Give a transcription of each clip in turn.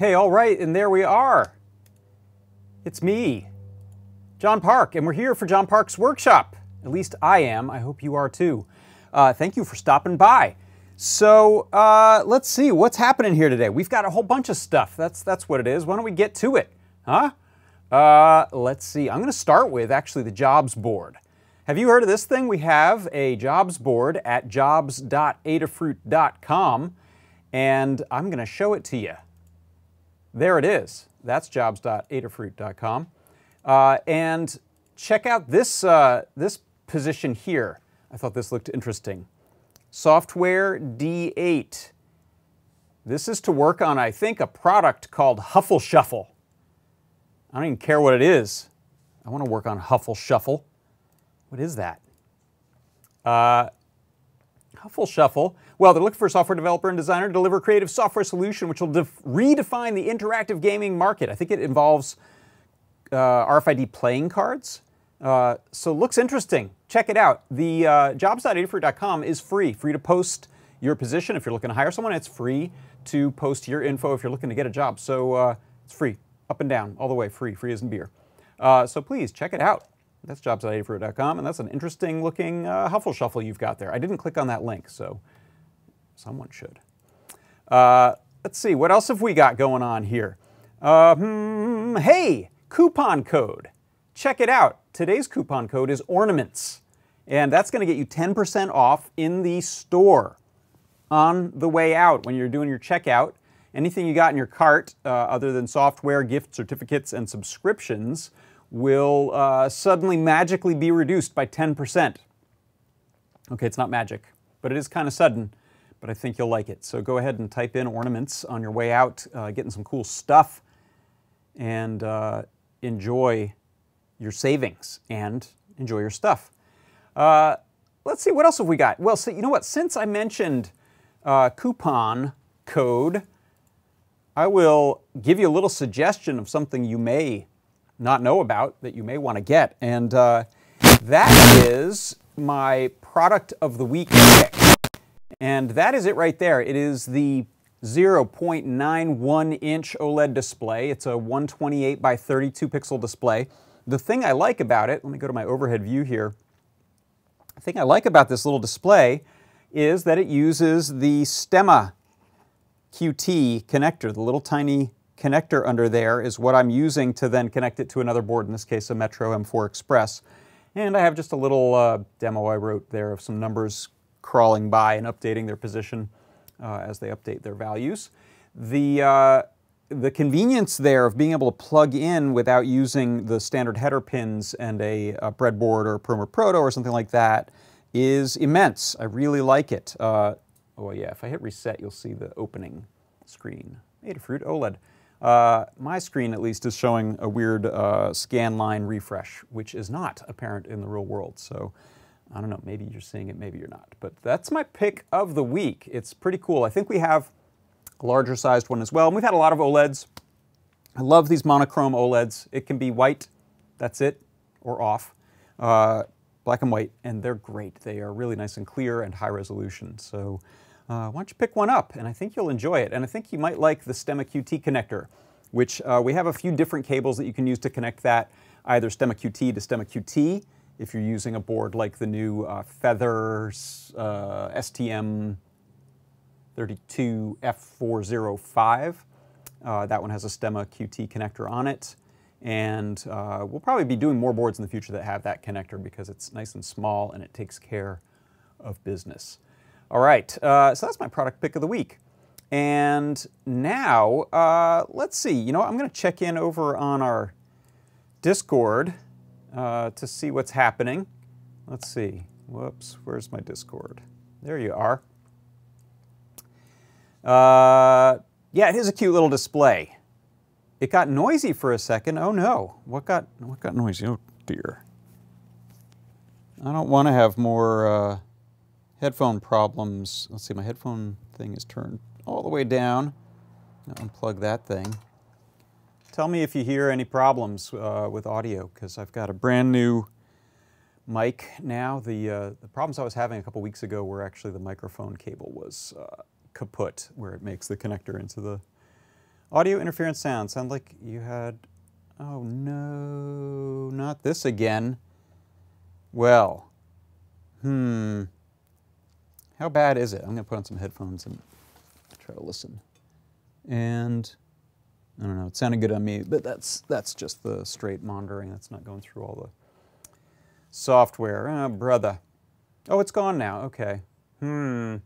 Hey, all right, and there we are. It's me, John Park, and we're here for John Park's workshop. At least I am. I hope you are too. Uh, thank you for stopping by. So uh, let's see what's happening here today. We've got a whole bunch of stuff. That's that's what it is. Why don't we get to it, huh? Uh, let's see. I'm going to start with actually the jobs board. Have you heard of this thing? We have a jobs board at jobs.adafruit.com, and I'm going to show it to you. There it is. That's jobs.adafruit.com. Uh, and check out this, uh, this position here. I thought this looked interesting. Software D8. This is to work on, I think, a product called Huffle Shuffle. I don't even care what it is. I want to work on Huffle Shuffle. What is that? Uh, Huffle Shuffle. Well, they're looking for a software developer and designer to deliver a creative software solution which will redefine the interactive gaming market. I think it involves uh, RFID playing cards. Uh, so looks interesting. Check it out. The uh, jobs.adafruit.com is free. Free to post your position if you're looking to hire someone. It's free to post your info if you're looking to get a job. So uh, it's free, up and down, all the way, free, free as in beer. Uh, so please check it out. That's jobs.adafruit.com, and that's an interesting looking uh, Huffle Shuffle you've got there. I didn't click on that link, so someone should. Uh, let's see, what else have we got going on here? Uh, hmm, hey, coupon code. Check it out. Today's coupon code is ornaments, and that's going to get you 10% off in the store on the way out when you're doing your checkout. Anything you got in your cart, uh, other than software, gift certificates, and subscriptions, will uh, suddenly magically be reduced by 10%. Okay, it's not magic, but it is kind of sudden, but I think you'll like it. So go ahead and type in ornaments on your way out, uh, getting some cool stuff, and uh, enjoy your savings and enjoy your stuff. Uh, let's see, what else have we got? Well, so you know what? Since I mentioned uh, coupon code, I will give you a little suggestion of something you may not know about that you may want to get. And uh, that is my product of the week pick. And that is it right there. It is the 0.91 inch OLED display. It's a 128 by 32 pixel display. The thing I like about it, let me go to my overhead view here. The thing I like about this little display is that it uses the Stemma QT connector, the little tiny connector under there is what I'm using to then connect it to another board, in this case a Metro M4 Express. And I have just a little uh, demo I wrote there of some numbers crawling by and updating their position uh, as they update their values. The, uh, the convenience there of being able to plug in without using the standard header pins and a, a breadboard or a Perma Proto or something like that is immense. I really like it. Uh, oh yeah, if I hit reset, you'll see the opening screen. Adafruit OLED. Uh, my screen, at least, is showing a weird uh, scan line refresh, which is not apparent in the real world. So I don't know, maybe you're seeing it, maybe you're not. But that's my pick of the week. It's pretty cool. I think we have a larger sized one as well. And we've had a lot of OLEDs. I love these monochrome OLEDs. It can be white, that's it, or off, uh, black and white, and they're great. They are really nice and clear and high resolution. So uh, why don't you pick one up? And I think you'll enjoy it. And I think you might like the Stemma QT connector, which uh, we have a few different cables that you can use to connect that, either Stemma QT to Stemma QT, if you're using a board like the new uh, Feather uh, STM 32F405. Uh, that one has a Stemma QT connector on it. And uh, we'll probably be doing more boards in the future that have that connector because it's nice and small and it takes care of business. All right, uh, so that's my product pick of the week. And now, uh, let's see, you know, I'm to check in over on our Discord uh, to see what's happening. Let's see. Whoops, where's my Discord? There you are. Uh, yeah, it is a cute little display. It got noisy for a second. Oh no, what got what got noisy? Oh dear. I don't want to have more uh, headphone problems. Let's see, my headphone thing is turned all the way down. Unplug that thing. Tell me if you hear any problems uh, with audio, because I've got a brand new mic now. The, uh, the problems I was having a couple weeks ago were actually the microphone cable was uh, kaput, where it makes the connector into the Audio interference sound. Sound like you had. Oh no, not this again. Well, hmm. How bad is it? I'm going to put on some headphones and try to listen. And I don't know, it sounded good on me, but that's, that's just the straight monitoring. That's not going through all the software. Oh, brother. Oh, it's gone now. Okay. Hmm.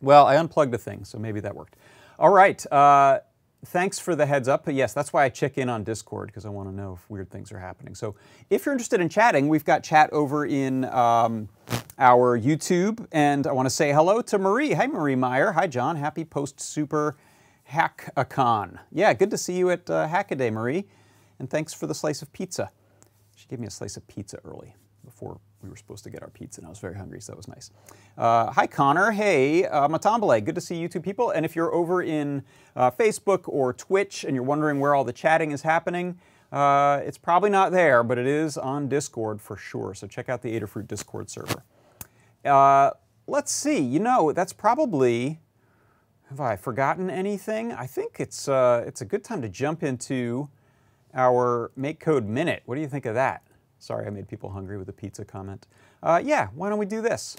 Well, I unplugged the thing, so maybe that worked. All right. Uh, thanks for the heads up. But yes, that's why I check in on Discord because I want to know if weird things are happening. So if you're interested in chatting, we've got chat over in um, our YouTube, and I want to say hello to Marie. Hi, Marie Meyer. Hi, John. Happy post super hackacon. Yeah, good to see you at uh, Hackaday, Marie. And thanks for the slice of pizza. She gave me a slice of pizza early before we were supposed to get our pizza, and I was very hungry, so that was nice. Uh, hi, Connor. Hey, uh, Matambale. Good to see you two people. And if you're over in uh, Facebook or Twitch and you're wondering where all the chatting is happening, uh, it's probably not there, but it is on Discord for sure. So check out the Adafruit Discord server. Uh, let's see. You know, that's probably. Have I forgotten anything? I think it's uh, it's a good time to jump into our Make Code Minute. What do you think of that? Sorry, I made people hungry with a pizza comment. Uh, yeah, why don't we do this?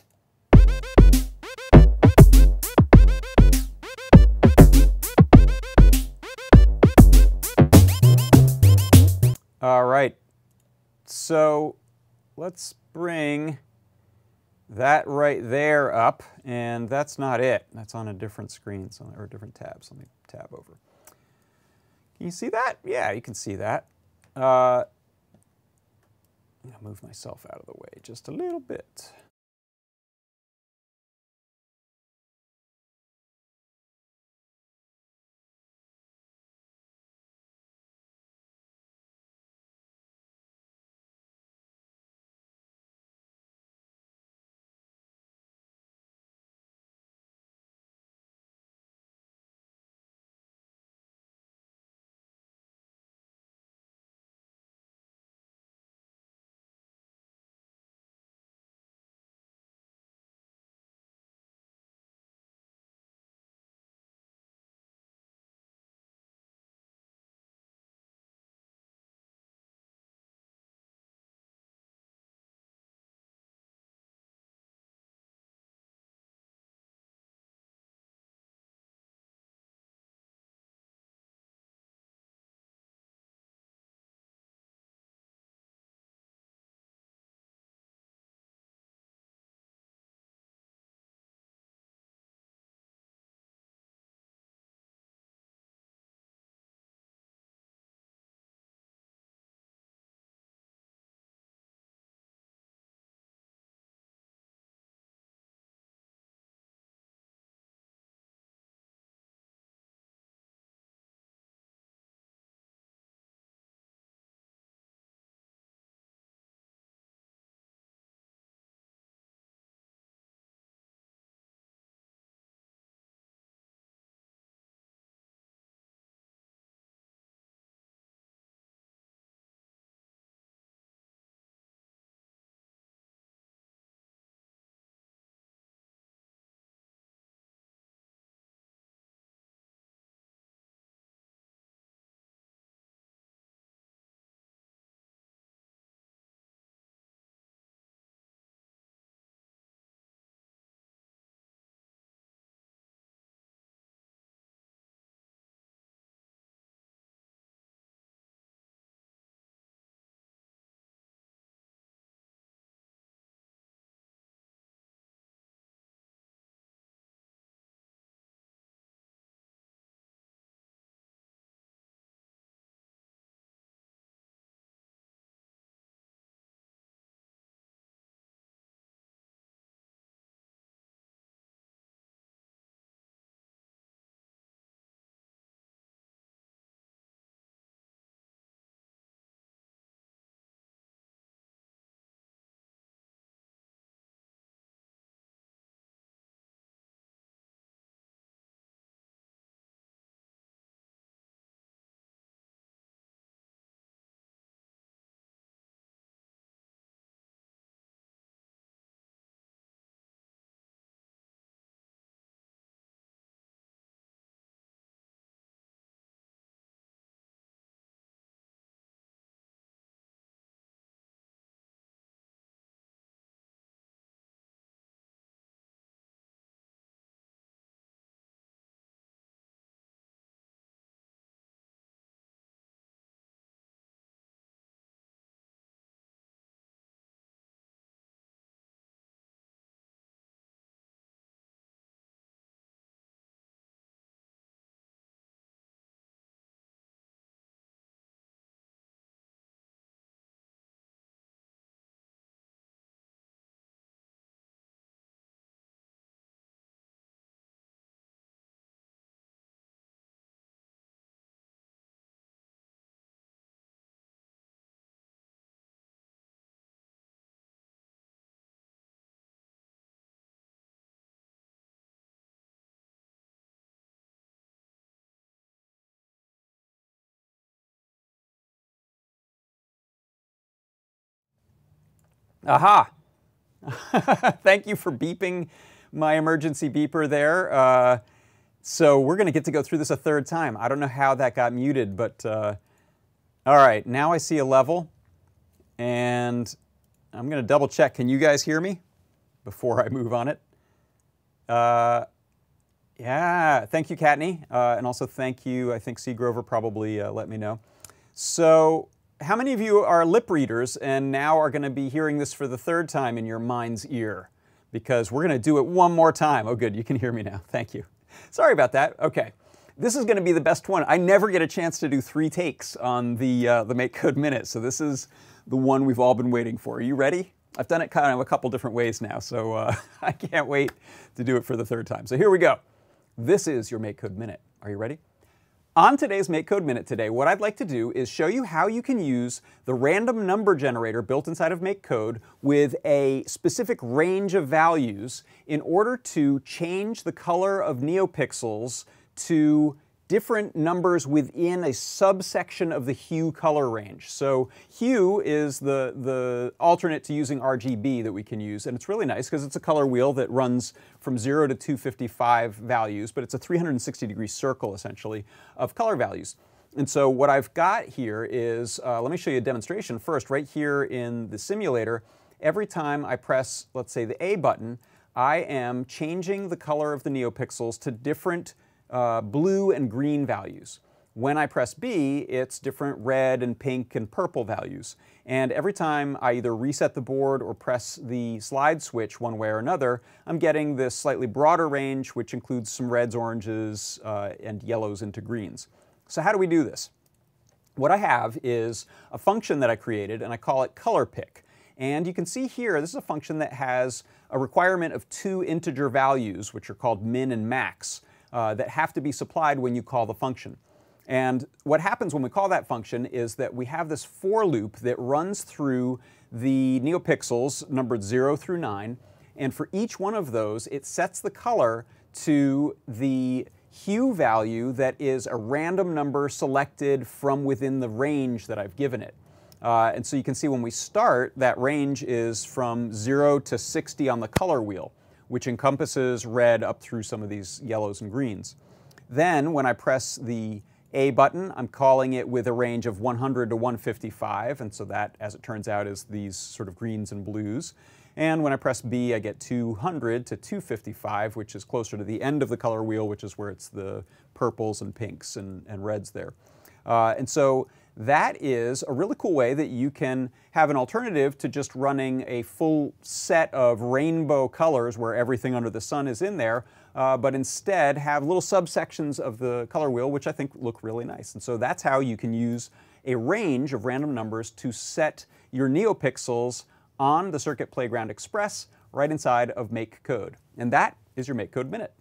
All right, so let's bring that right there up, and that's not it. That's on a different screen, so, or a different tab. So let me tab over. Can you see that? Yeah, you can see that. Uh, I'm to move myself out of the way just a little bit. Aha! Thank you for beeping my emergency beeper there. Uh, so we're going to get to go through this a third time. I don't know how that got muted, but uh, all right, now I see a level, and I'm going to double check. Can you guys hear me before I move on it? Uh, yeah, thank you, Katney, uh, and also thank you. I think C. Grover probably uh, let me know. So how many of you are lip readers and now are going to be hearing this for the third time in your mind's ear? Because we're going to do it one more time. Oh, good, you can hear me now. Thank you. Sorry about that. Okay. This is going to be the best one. I never get a chance to do three takes on the, uh, the Make Code Minute, so this is the one we've all been waiting for. Are you ready? I've done it kind of a couple different ways now, so uh, I can't wait to do it for the third time. So here we go. This is your Make Code Minute. Are you ready? On today's Make Code Minute today, what I'd like to do is show you how you can use the random number generator built inside of Make Code with a specific range of values in order to change the color of NeoPixels to different numbers within a subsection of the hue color range. So hue is the, the alternate to using RGB that we can use, and it's really nice because it's a color wheel that runs from 0 to 255 values, but it's a 360 degree circle essentially of color values. And so what I've got here is, uh, let me show you a demonstration first. Right here in the simulator, every time I press, let's say, the A button, I am changing the color of the NeoPixels to different uh, blue and green values. When I press B, it's different red and pink and purple values. And every time I either reset the board or press the slide switch one way or another, I'm getting this slightly broader range, which includes some reds, oranges, uh, and yellows into greens. So how do we do this? What I have is a function that I created, and I call it color pick. And you can see here, this is a function that has a requirement of two integer values, which are called min and max uh, that have to be supplied when you call the function. And what happens when we call that function is that we have this for loop that runs through the neopixels numbered 0 through 9. And for each one of those, it sets the color to the hue value that is a random number selected from within the range that I've given it. Uh, and so you can see when we start, that range is from 0 to 60 on the color wheel which encompasses red up through some of these yellows and greens. Then when I press the A button, I'm calling it with a range of 100 to 155, and so that, as it turns out, is these sort of greens and blues. And when I press B, I get 200 to 255, which is closer to the end of the color wheel, which is where it's the purples and pinks and, and reds there. Uh, and so that is a really cool way that you can have an alternative to just running a full set of rainbow colors where everything under the sun is in there, uh, but instead have little subsections of the color wheel, which I think look really nice. And so that's how you can use a range of random numbers to set your NeoPixels on the Circuit Playground Express right inside of Make Code. And that is your Make Code Minute.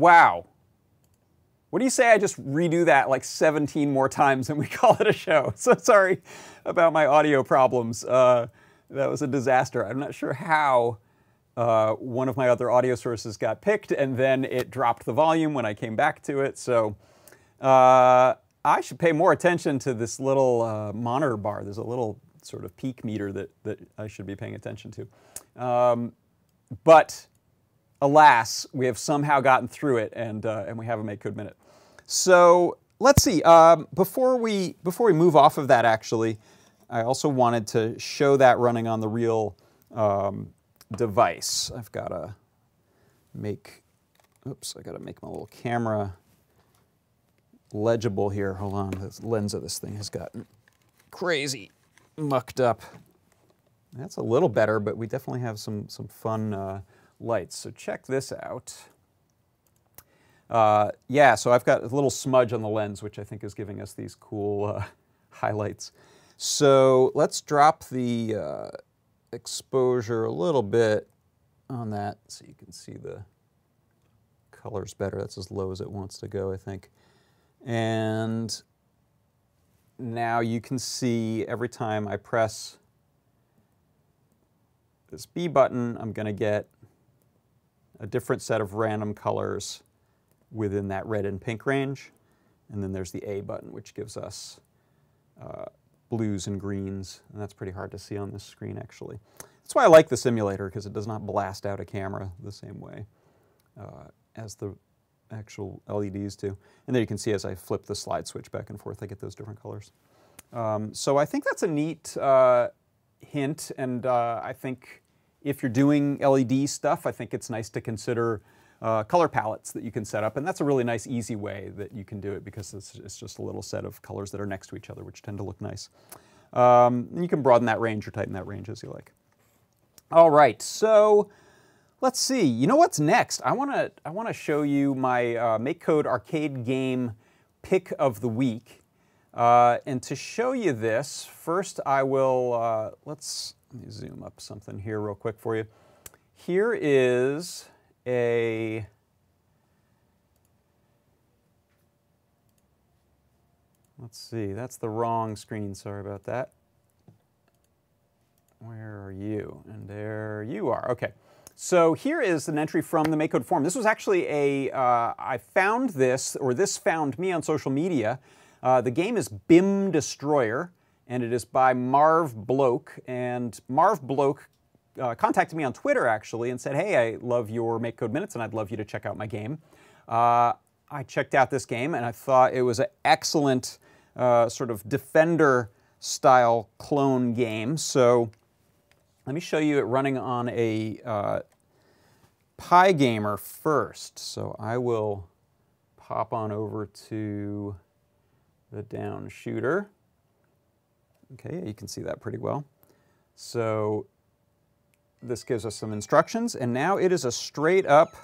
Wow. What do you say I just redo that like 17 more times and we call it a show? So sorry about my audio problems. Uh, that was a disaster. I'm not sure how uh, one of my other audio sources got picked and then it dropped the volume when I came back to it. So uh, I should pay more attention to this little uh, monitor bar. There's a little sort of peak meter that, that I should be paying attention to. Um, but alas, we have somehow gotten through it and, uh, and we have a Make Code Minute. So let's see, um, before, we, before we move off of that actually, I also wanted to show that running on the real um, device. I've got to make, oops, I got to make my little camera legible here. Hold on, the lens of this thing has gotten crazy mucked up. That's a little better, but we definitely have some, some fun uh, lights. So check this out. Uh, yeah, so I've got a little smudge on the lens, which I think is giving us these cool uh, highlights. So let's drop the uh, exposure a little bit on that so you can see the colors better. That's as low as it wants to go, I think. And now you can see every time I press this B button, I'm going to get a different set of random colors within that red and pink range. And then there's the A button, which gives us uh, blues and greens, and that's pretty hard to see on this screen actually. That's why I like the simulator, because it does not blast out a camera the same way uh, as the actual LEDs do. And there you can see as I flip the slide switch back and forth, I get those different colors. Um, so I think that's a neat uh, hint, and uh, I think if you're doing LED stuff, I think it's nice to consider uh, color palettes that you can set up, and that's a really nice, easy way that you can do it because it's, it's just a little set of colors that are next to each other, which tend to look nice. Um, and you can broaden that range or tighten that range as you like. All right, so let's see. You know what's next? I want to I want to show you my uh, MakeCode arcade game pick of the week. Uh, and to show you this, first I will uh, let's let me zoom up something here real quick for you. Here is a Let's see, that's the wrong screen. Sorry about that. Where are you? And there you are. Okay. So here is an entry from the MakeCode forum. This was actually a. Uh, I found this, or this found me on social media. Uh, the game is BIM Destroyer, and it is by Marv Bloke. And Marv Bloke uh, contacted me on Twitter actually and said, "Hey, I love your MakeCode minutes, and I'd love you to check out my game." Uh, I checked out this game, and I thought it was an excellent uh, sort of Defender style clone game. So let me show you it running on a uh, Pygamer first. So I will pop on over to the down shooter. Okay, you can see that pretty well. So this gives us some instructions, and now it is a straight up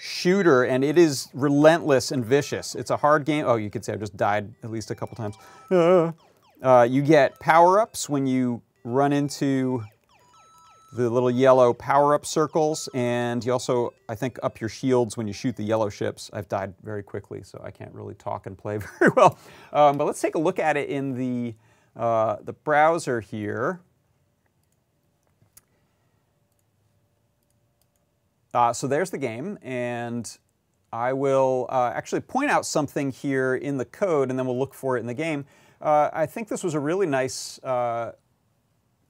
shooter, and it is relentless and vicious. It's a hard game. Oh, you could say I've just died at least a couple times. Uh, you get power-ups when you run into the little yellow power-up circles, and you also, I think, up your shields when you shoot the yellow ships. I've died very quickly, so I can't really talk and play very well. Um, but let's take a look at it in the, uh, the browser here. Uh, so there's the game, and I will uh, actually point out something here in the code, and then we'll look for it in the game. Uh, I think this was a really nice, uh,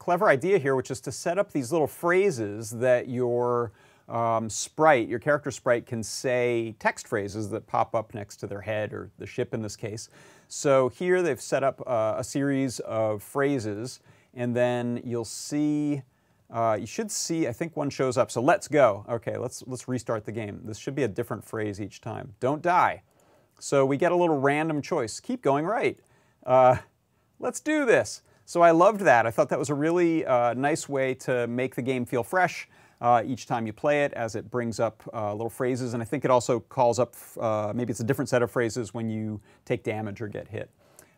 clever idea here, which is to set up these little phrases that your um, sprite, your character sprite, can say text phrases that pop up next to their head, or the ship in this case. So here they've set up uh, a series of phrases, and then you'll see uh, you should see, I think one shows up. So let's go. Okay, let's, let's restart the game. This should be a different phrase each time. Don't die. So we get a little random choice. Keep going right. Uh, let's do this. So I loved that. I thought that was a really uh, nice way to make the game feel fresh uh, each time you play it as it brings up uh, little phrases. And I think it also calls up, uh, maybe it's a different set of phrases when you take damage or get hit.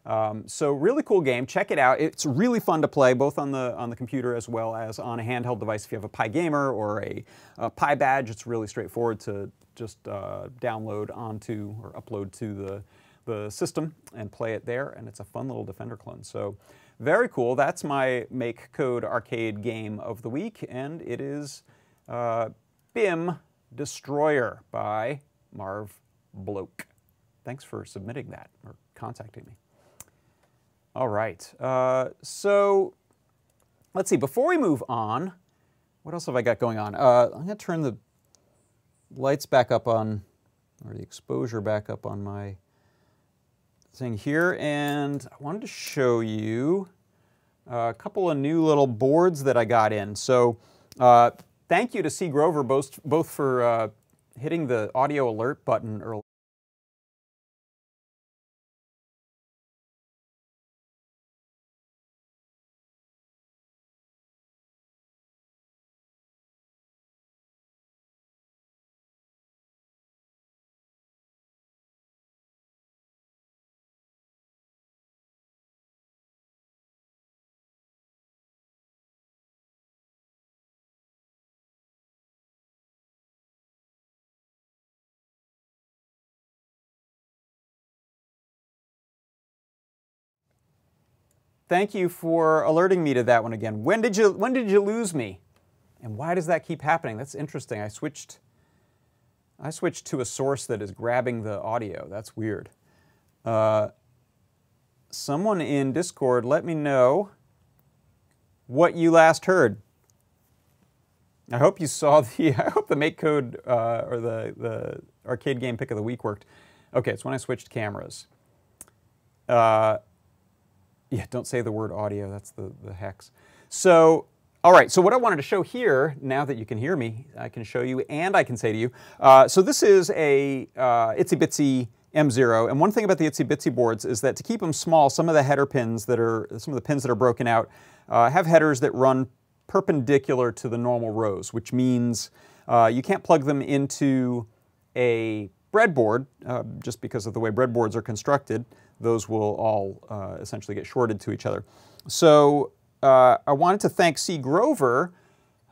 Um, so really cool game. Check it out. It's really fun to play both on the on the computer as well as on a handheld device. If you have a PyGamer or a, a PyBadge, it's really straightforward to just uh, download onto or upload to the the system and play it there. And it's a fun little Defender clone. So very cool. That's my Make Code arcade game of the week, and it is uh, BIM Destroyer by Marv Bloke. Thanks for submitting that or contacting me. All right. Uh, so let's see. Before we move on, what else have I got going on? Uh, I'm going to turn the lights back up on, or the exposure back up on my thing here. And I wanted to show you a couple of new little boards that I got in. So uh, thank you to C. Grover both, both for uh, hitting the audio alert button earlier. Thank you for alerting me to that one again. When did you when did you lose me? And why does that keep happening? That's interesting. I switched, I switched to a source that is grabbing the audio. That's weird. Uh, someone in Discord, let me know what you last heard. I hope you saw the, I hope the MakeCode uh, or the, the arcade game pick of the week worked. Okay, it's when I switched cameras. Uh, yeah, don't say the word audio, that's the, the hex. So, all right, so what I wanted to show here, now that you can hear me, I can show you and I can say to you. Uh, so this is a uh, Itsy Bitsy M0, and one thing about the Itsy Bitsy boards is that to keep them small, some of the header pins that are, some of the pins that are broken out uh, have headers that run perpendicular to the normal rows, which means uh, you can't plug them into a breadboard, uh, just because of the way breadboards are constructed, those will all uh, essentially get shorted to each other. So uh, I wanted to thank C. Grover,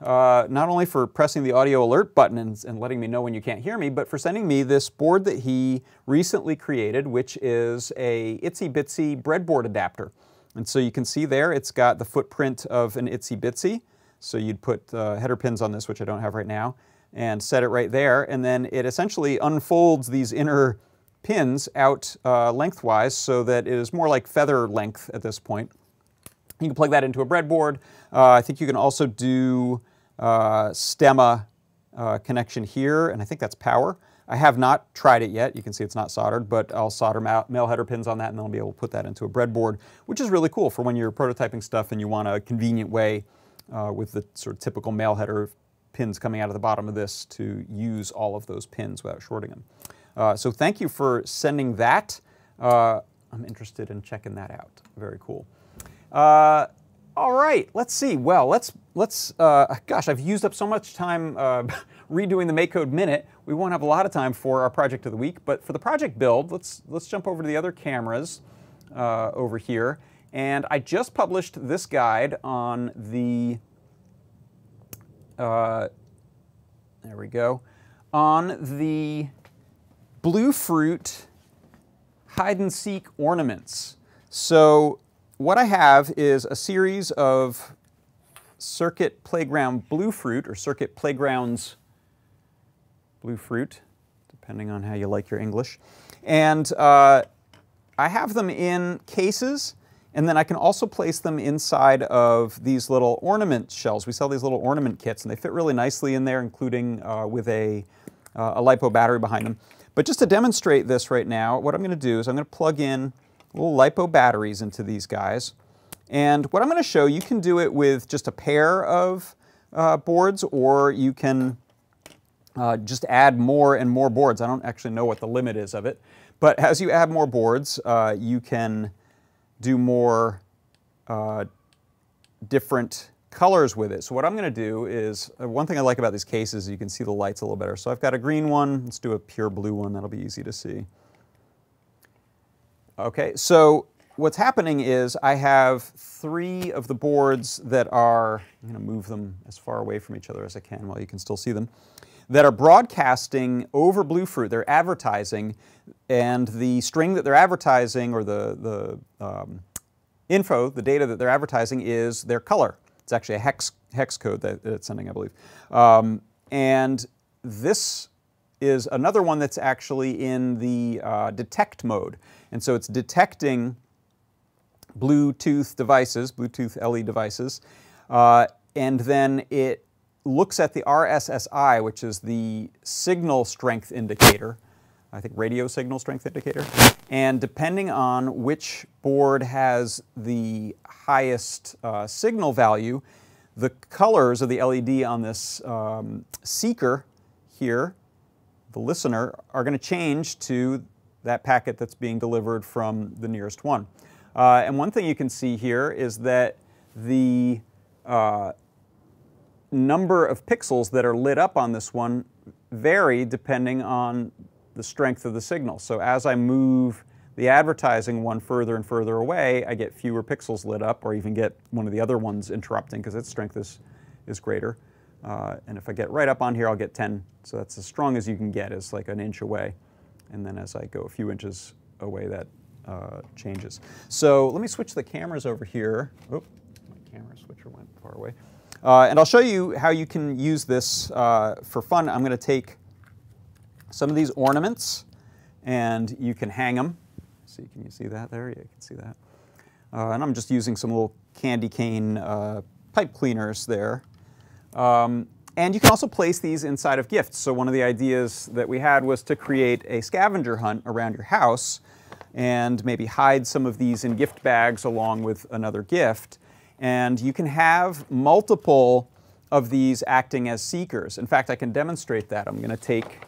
uh, not only for pressing the audio alert button and, and, letting me know when you can't hear me, but for sending me this board that he recently created, which is a itsy bitsy breadboard adapter. And so you can see there, it's got the footprint of an itsy bitsy. So you'd put uh, header pins on this, which I don't have right now and set it right there. And then it essentially unfolds these inner pins out uh, lengthwise so that it is more like feather length at this point. You can plug that into a breadboard. Uh, I think you can also do uh, stemma uh, connection here, and I think that's power. I have not tried it yet. You can see it's not soldered, but I'll solder male header pins on that and then I'll be able to put that into a breadboard, which is really cool for when you're prototyping stuff and you want a convenient way uh, with the sort of typical male header pins coming out of the bottom of this to use all of those pins without shorting them. Uh, so thank you for sending that. Uh, I'm interested in checking that out. Very cool. Uh, all right, let's see. Well, let's let's. Uh, gosh, I've used up so much time uh, redoing the MakeCode minute. We won't have a lot of time for our project of the week, but for the project build, let's let's jump over to the other cameras over here. And I just published this guide on the there we go, on the Bluefruit hide and seek ornaments. So what I have is a series of Circuit Playground Bluefruit or Circuit Playgrounds Bluefruit, depending on how you like your English. And uh, I have them in cases and then I can also place them inside of these little ornament shells. We sell these little ornament kits, and they fit really nicely in there, including uh, with a, uh, a LiPo battery behind them. But just to demonstrate this right now, what I'm going to do is I'm going to plug in little LiPo batteries into these guys. And what I'm going to show, you can do it with just a pair of uh, boards, or you can uh, just add more and more boards. I don't actually know what the limit is of it. But as you add more boards, uh, you can do more uh, different colors with it. So what I'm going to do is, uh, one thing I like about these cases, is you can see the lights a little better. So I've got a green one. Let's do a pure blue one. That'll be easy to see. Okay, so what's happening is I have three of the boards that are, I'm going to move them as far away from each other as I can while you can still see them, that are broadcasting over Bluefruit. They're advertising and the string that they're advertising or the, the um, info, the data that they're advertising is their color. It's actually a hex, hex code that, it's sending, I believe. Um, and this is another one that's actually in the uh, detect mode. And so it's detecting Bluetooth devices, Bluetooth LE devices, uh, and then it looks at the RSSI, which is the signal strength indicator, I think radio signal strength indicator. And depending on which board has the highest uh, signal value, the colors of the LED on this um, seeker here, the listener, are going to change to that packet that's being delivered from the nearest one. Uh, and one thing you can see here is that the uh, number of pixels that are lit up on this one vary depending on the strength of the signal. So as I move the advertising one further and further away, I get fewer pixels lit up or even get one of the other ones interrupting because its strength is, is greater. Uh, and if I get right up on here, I'll get 10. So that's as strong as you can get, is like an inch away. And then as I go a few inches away, that uh, changes. So let me switch the cameras over here. My camera switcher went far away. Uh, and I'll show you how you can use this uh, for fun. I'm going to take some of these ornaments and you can hang them. See, can you see that there? Yeah, you can see that. Uh, and I'm just using some little candy cane uh, pipe cleaners there. Um, and you can also place these inside of gifts. So one of the ideas that we had was to create a scavenger hunt around your house and maybe hide some of these in gift bags along with another gift. And you can have multiple of these acting as seekers. In fact, I can demonstrate that. I'm going to take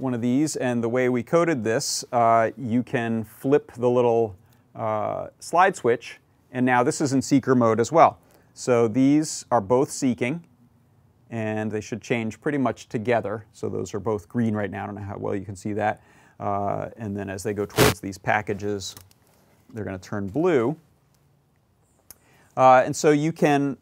one of these, and the way we coded this, uh, you can flip the little uh, slide switch, and now this is in seeker mode as well. So these are both seeking, and they should change pretty much together. So those are both green right now. I don't know how well you can see that. Uh, and then as they go towards these packages, they're going to turn blue. Uh, and so you can,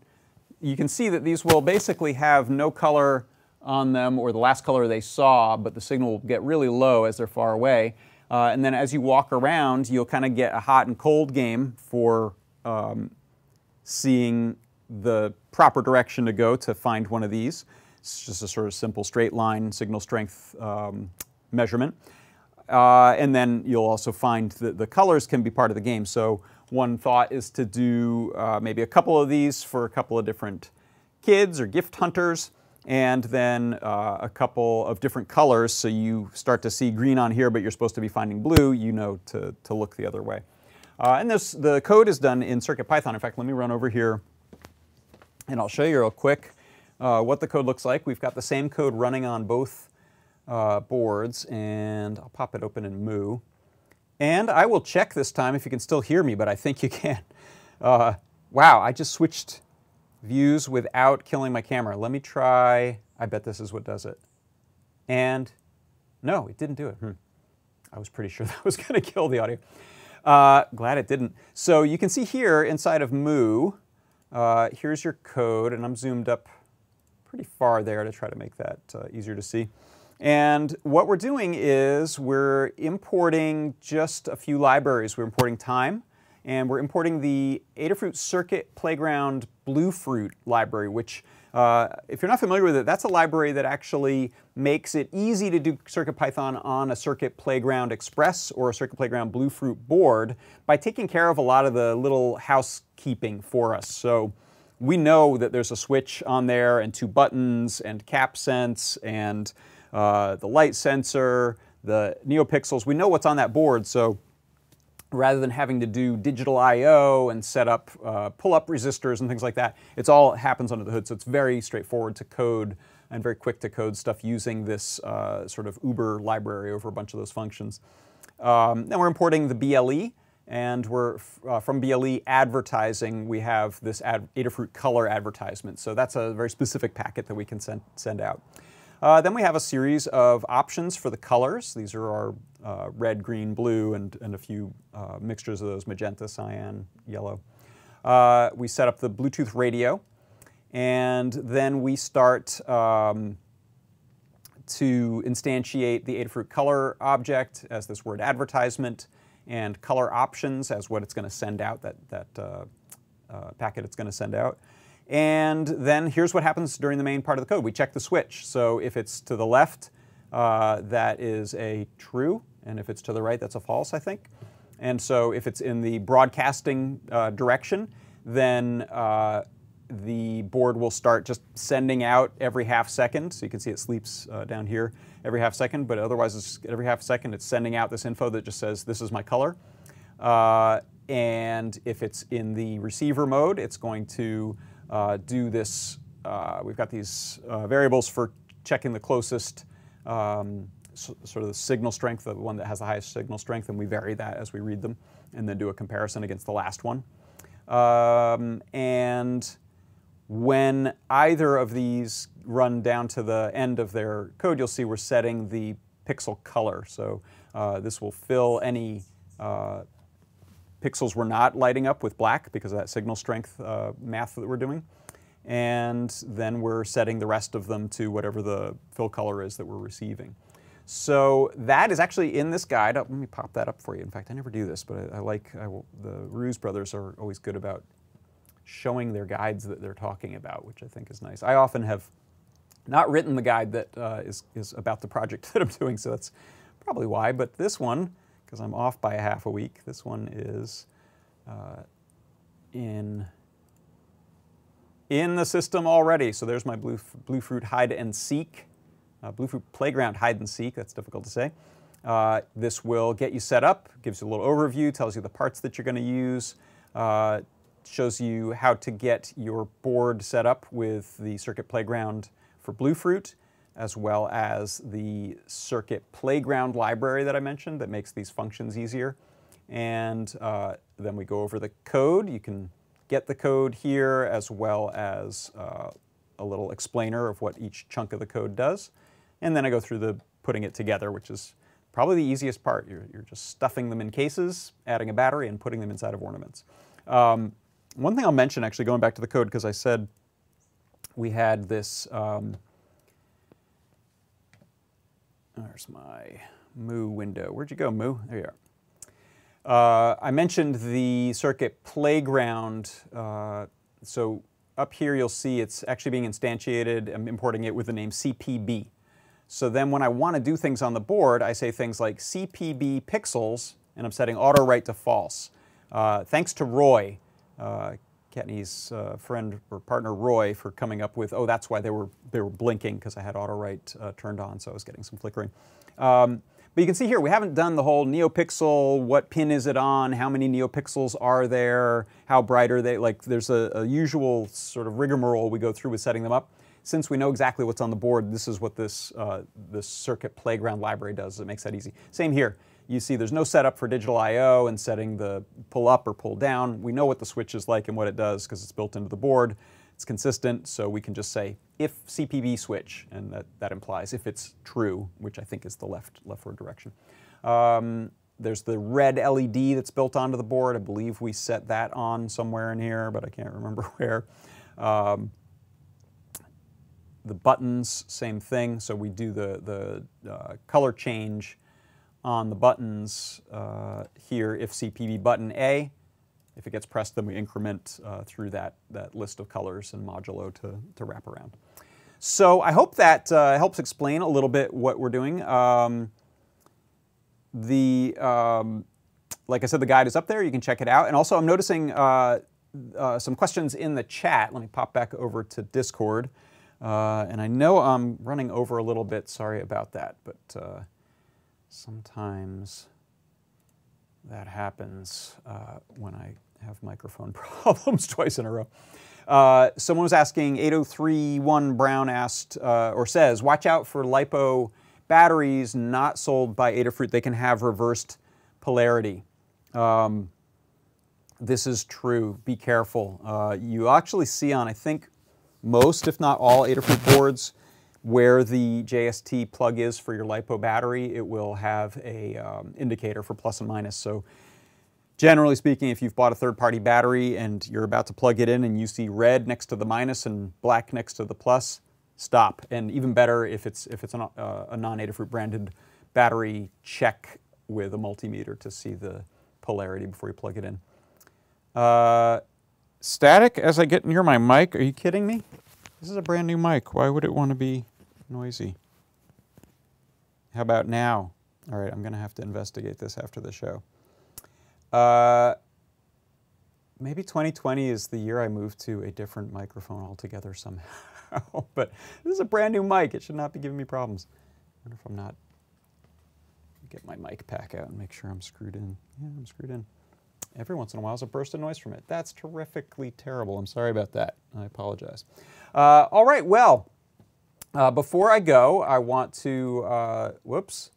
you can see that these will basically have no color on them or the last color they saw, but the signal will get really low as they're far away. Uh, and then as you walk around, you'll kind of get a hot and cold game for um, seeing the proper direction to go to find one of these. It's just a sort of simple straight line signal strength um, measurement. Uh, and then you'll also find that the colors can be part of the game. So one thought is to do uh, maybe a couple of these for a couple of different kids or gift hunters, and then uh, a couple of different colors. So you start to see green on here, but you're supposed to be finding blue, you know to, to look the other way. Uh, and this, the code is done in CircuitPython. In fact, let me run over here and I'll show you real quick uh, what the code looks like. We've got the same code running on both uh, boards, and I'll pop it open in Mu. And I will check this time if you can still hear me, but I think you can. Uh, wow, I just switched views without killing my camera. Let me try, I bet this is what does it. And no, it didn't do it. Hmm. I was pretty sure that was going to kill the audio. Uh, glad it didn't. So you can see here inside of Mu, uh, here's your code, and I'm zoomed up pretty far there to try to make that uh, easier to see. And what we're doing is we're importing just a few libraries. We're importing time, and we're importing the Adafruit Circuit Playground Bluefruit library, which uh, if you're not familiar with it, that's a library that actually makes it easy to do CircuitPython on a Circuit Playground Express or a Circuit Playground Bluefruit board by taking care of a lot of the little housekeeping for us. So we know that there's a switch on there and two buttons and cap sense and uh, the light sensor, the NeoPixels. We know what's on that board, so rather than having to do digital I.O. and set up uh, pull-up resistors and things like that. It's all happens under the hood, so it's very straightforward to code and very quick to code stuff using this uh, sort of Uber library over a bunch of those functions. Um, then we're importing the BLE, and we're uh, from BLE advertising, we have this ad Adafruit color advertisement. So that's a very specific packet that we can send, send out. Uh, then we have a series of options for the colors. These are our uh, red, green, blue, and, and a few uh, mixtures of those magenta, cyan, yellow. Uh, we set up the Bluetooth radio, and then we start um, to instantiate the Adafruit color object as this word advertisement, and color options as what it's going to send out, that, that uh, uh, packet it's going to send out. And then here's what happens during the main part of the code. We check the switch. So if it's to the left, uh, that is a true, and if it's to the right, that's a false, I think. And so if it's in the broadcasting uh, direction, then uh, the board will start just sending out every half second. So you can see it sleeps uh, down here every half second, but otherwise every half second it's sending out this info that just says this is my color. Uh, and if it's in the receiver mode, it's going to uh, do this. Uh, we've got these variables for checking the closest um, sort of the signal strength, the one that has the highest signal strength, and we vary that as we read them, and then do a comparison against the last one. Um, and when either of these run down to the end of their code, you'll see we're setting the pixel color. So uh, this will fill any uh, pixels we're not lighting up with black because of that signal strength uh, math that we're doing. And then we're setting the rest of them to whatever the fill color is that we're receiving. So that is actually in this guide. Oh, let me pop that up for you. In fact, I never do this, but I, I like, I will, the Ruiz brothers are always good about showing their guides that they're talking about, which I think is nice. I often have not written the guide that uh, is is about the project that I'm doing, so that's probably why. But this one, because I'm off by a half a week, this one is uh, in in the system already. So there's my Blue, Bluefruit hide and seek, uh, Bluefruit playground hide and seek. That's difficult to say. Uh, this will get you set up, gives you a little overview, tells you the parts that you're going to use, uh, shows you how to get your board set up with the Circuit Playground for Bluefruit, as well as the Circuit Playground library that I mentioned that makes these functions easier. And uh, then we go over the code. You can get the code here as well as uh, a little explainer of what each chunk of the code does. And then I go through the putting it together, which is probably the easiest part. You're, you're just stuffing them in cases, adding a battery, and putting them inside of ornaments. Um, one thing I'll mention, actually, going back to the code, because I said we had this, um, there's my Mu window. Where'd you go, Mu? There you are. Uh, I mentioned the circuit playground. Uh, so up here you'll see it's actually being instantiated. I'm importing it with the name CPB. So then when I want to do things on the board, I say things like CPB pixels, and I'm setting auto write to false. Uh, thanks to Roy, uh, uh, friend or partner Roy, for coming up with, oh, that's why they were, they were blinking, because I had auto write uh, turned on, so I was getting some flickering. Um, but you can see here, we haven't done the whole NeoPixel, what pin is it on, how many NeoPixels are there, how bright are they, like there's a, a usual sort of rigmarole we go through with setting them up since we know exactly what's on the board, this is what this, uh, this circuit playground library does. It makes that easy. Same here. You see there's no setup for digital I.O. and setting the pull up or pull down. We know what the switch is like and what it does because it's built into the board. It's consistent, so we can just say if CPB switch, and that, that implies if it's true, which I think is the left leftward direction. Um, there's the red LED that's built onto the board. I believe we set that on somewhere in here, but I can't remember where. Um, the buttons, same thing. So we do the, the uh, color change on the buttons uh, here if CPB button A. If it gets pressed, then we increment uh, through that, that list of colors and modulo to, to wrap around. So I hope that uh, helps explain a little bit what we're doing. Um, the, um, like I said, the guide is up there. You can check it out. And also I'm noticing uh, uh, some questions in the chat. Let me pop back over to Discord. Uh, and I know I'm running over a little bit, sorry about that, but uh, sometimes that happens uh, when I have microphone problems twice in a row. Uh, someone was asking, 8031 Brown asked, uh, or says, watch out for LiPo batteries not sold by Adafruit. They can have reversed polarity. Um, this is true. Be careful. You actually see on, I think, most, if not all, Adafruit boards where the JST plug is for your LiPo battery, it will have a um, indicator for plus and minus. So generally speaking, if you've bought a third-party battery and you're about to plug it in and you see red next to the minus and black next to the plus, stop. And even better if it's, if it's an, uh, a non-Adafruit branded battery, check with a multimeter to see the polarity before you plug it in. Uh, static as I get near my mic. Are you kidding me? This is a brand new mic. Why would it want to be noisy? How about now? All right, I'm going to have to investigate this after the show. Uh, maybe 2020 is the year I move to a different microphone altogether somehow. but this is a brand new mic. It should not be giving me problems. I wonder if I'm not. Get my mic pack out and make sure I'm screwed in. Yeah, I'm screwed in every once in a while is a burst of noise from it. That's terrifically terrible. I'm sorry about that. I apologize. Uh, all right, well, uh, before I go, I want to, uh, whoops,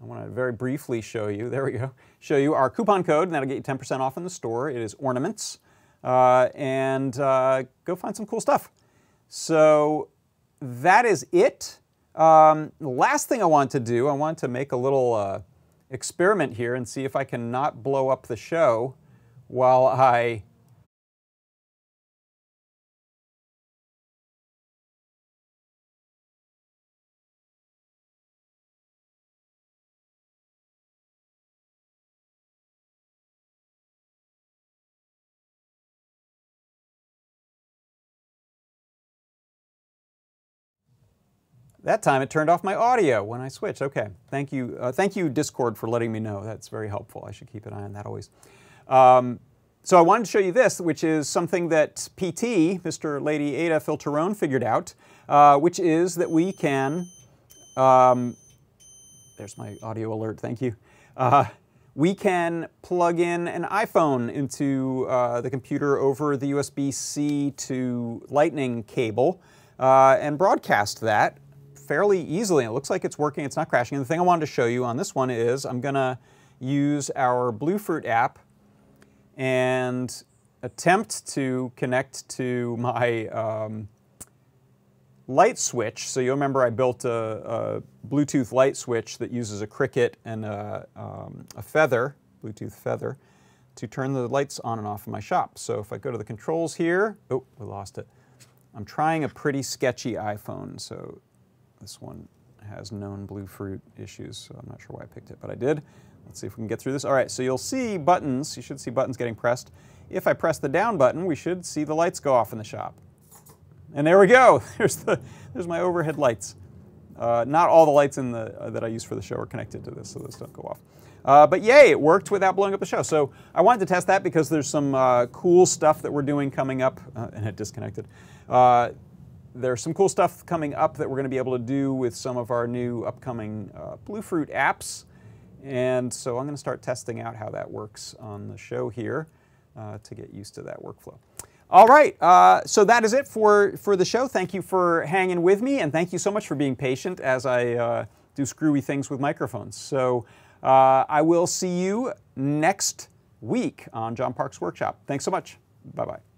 I want to very briefly show you, there we go, show you our coupon code, and that'll get you 10% off in the store. It is ornaments, uh, and uh, go find some cool stuff. So that is it. Um, last thing I want to do, I want to make a little uh, experiment here and see if I can not blow up the show while I that time it turned off my audio when I switched. Okay, thank you, uh, thank you Discord for letting me know. That's very helpful. I should keep an eye on that always. Um, so I wanted to show you this, which is something that PT, Mr. Lady Ada Phil Torrone, figured out, uh, which is that we can, um, there's my audio alert, thank you. Uh, we can plug in an iPhone into uh, the computer over the USB-C to Lightning cable uh, and broadcast that fairly easily. It looks like it's working, it's not crashing. And the thing I wanted to show you on this one is I'm gonna use our Bluefruit app and attempt to connect to my um, light switch. So you'll remember I built a, a, Bluetooth light switch that uses a Crickit and a, um, a feather, Bluetooth feather, to turn the lights on and off in my shop. So if I go to the controls here, oh, we lost it. I'm trying a pretty sketchy iPhone, so this one has known Bluefruit issues, so I'm not sure why I picked it, but I did. Let's see if we can get through this. All right, so you'll see buttons. You should see buttons getting pressed. If I press the down button, we should see the lights go off in the shop. And there we go. There's, the, there's my overhead lights. Uh, not all the lights in the, uh, that I use for the show are connected to this, so those don't go off. Uh, but yay, it worked without blowing up the show. So I wanted to test that because there's some uh, cool stuff that we're doing coming up, uh, and it disconnected. Uh, there's some cool stuff coming up that we're going to be able to do with some of our new upcoming Bluefruit apps. And so I'm going to start testing out how that works on the show here uh, to get used to that workflow. All right, uh, so that is it for, for the show. Thank you for hanging with me, and thank you so much for being patient as I uh, do screwy things with microphones. So uh, I will see you next week on John Park's Workshop. Thanks so much. Bye-bye.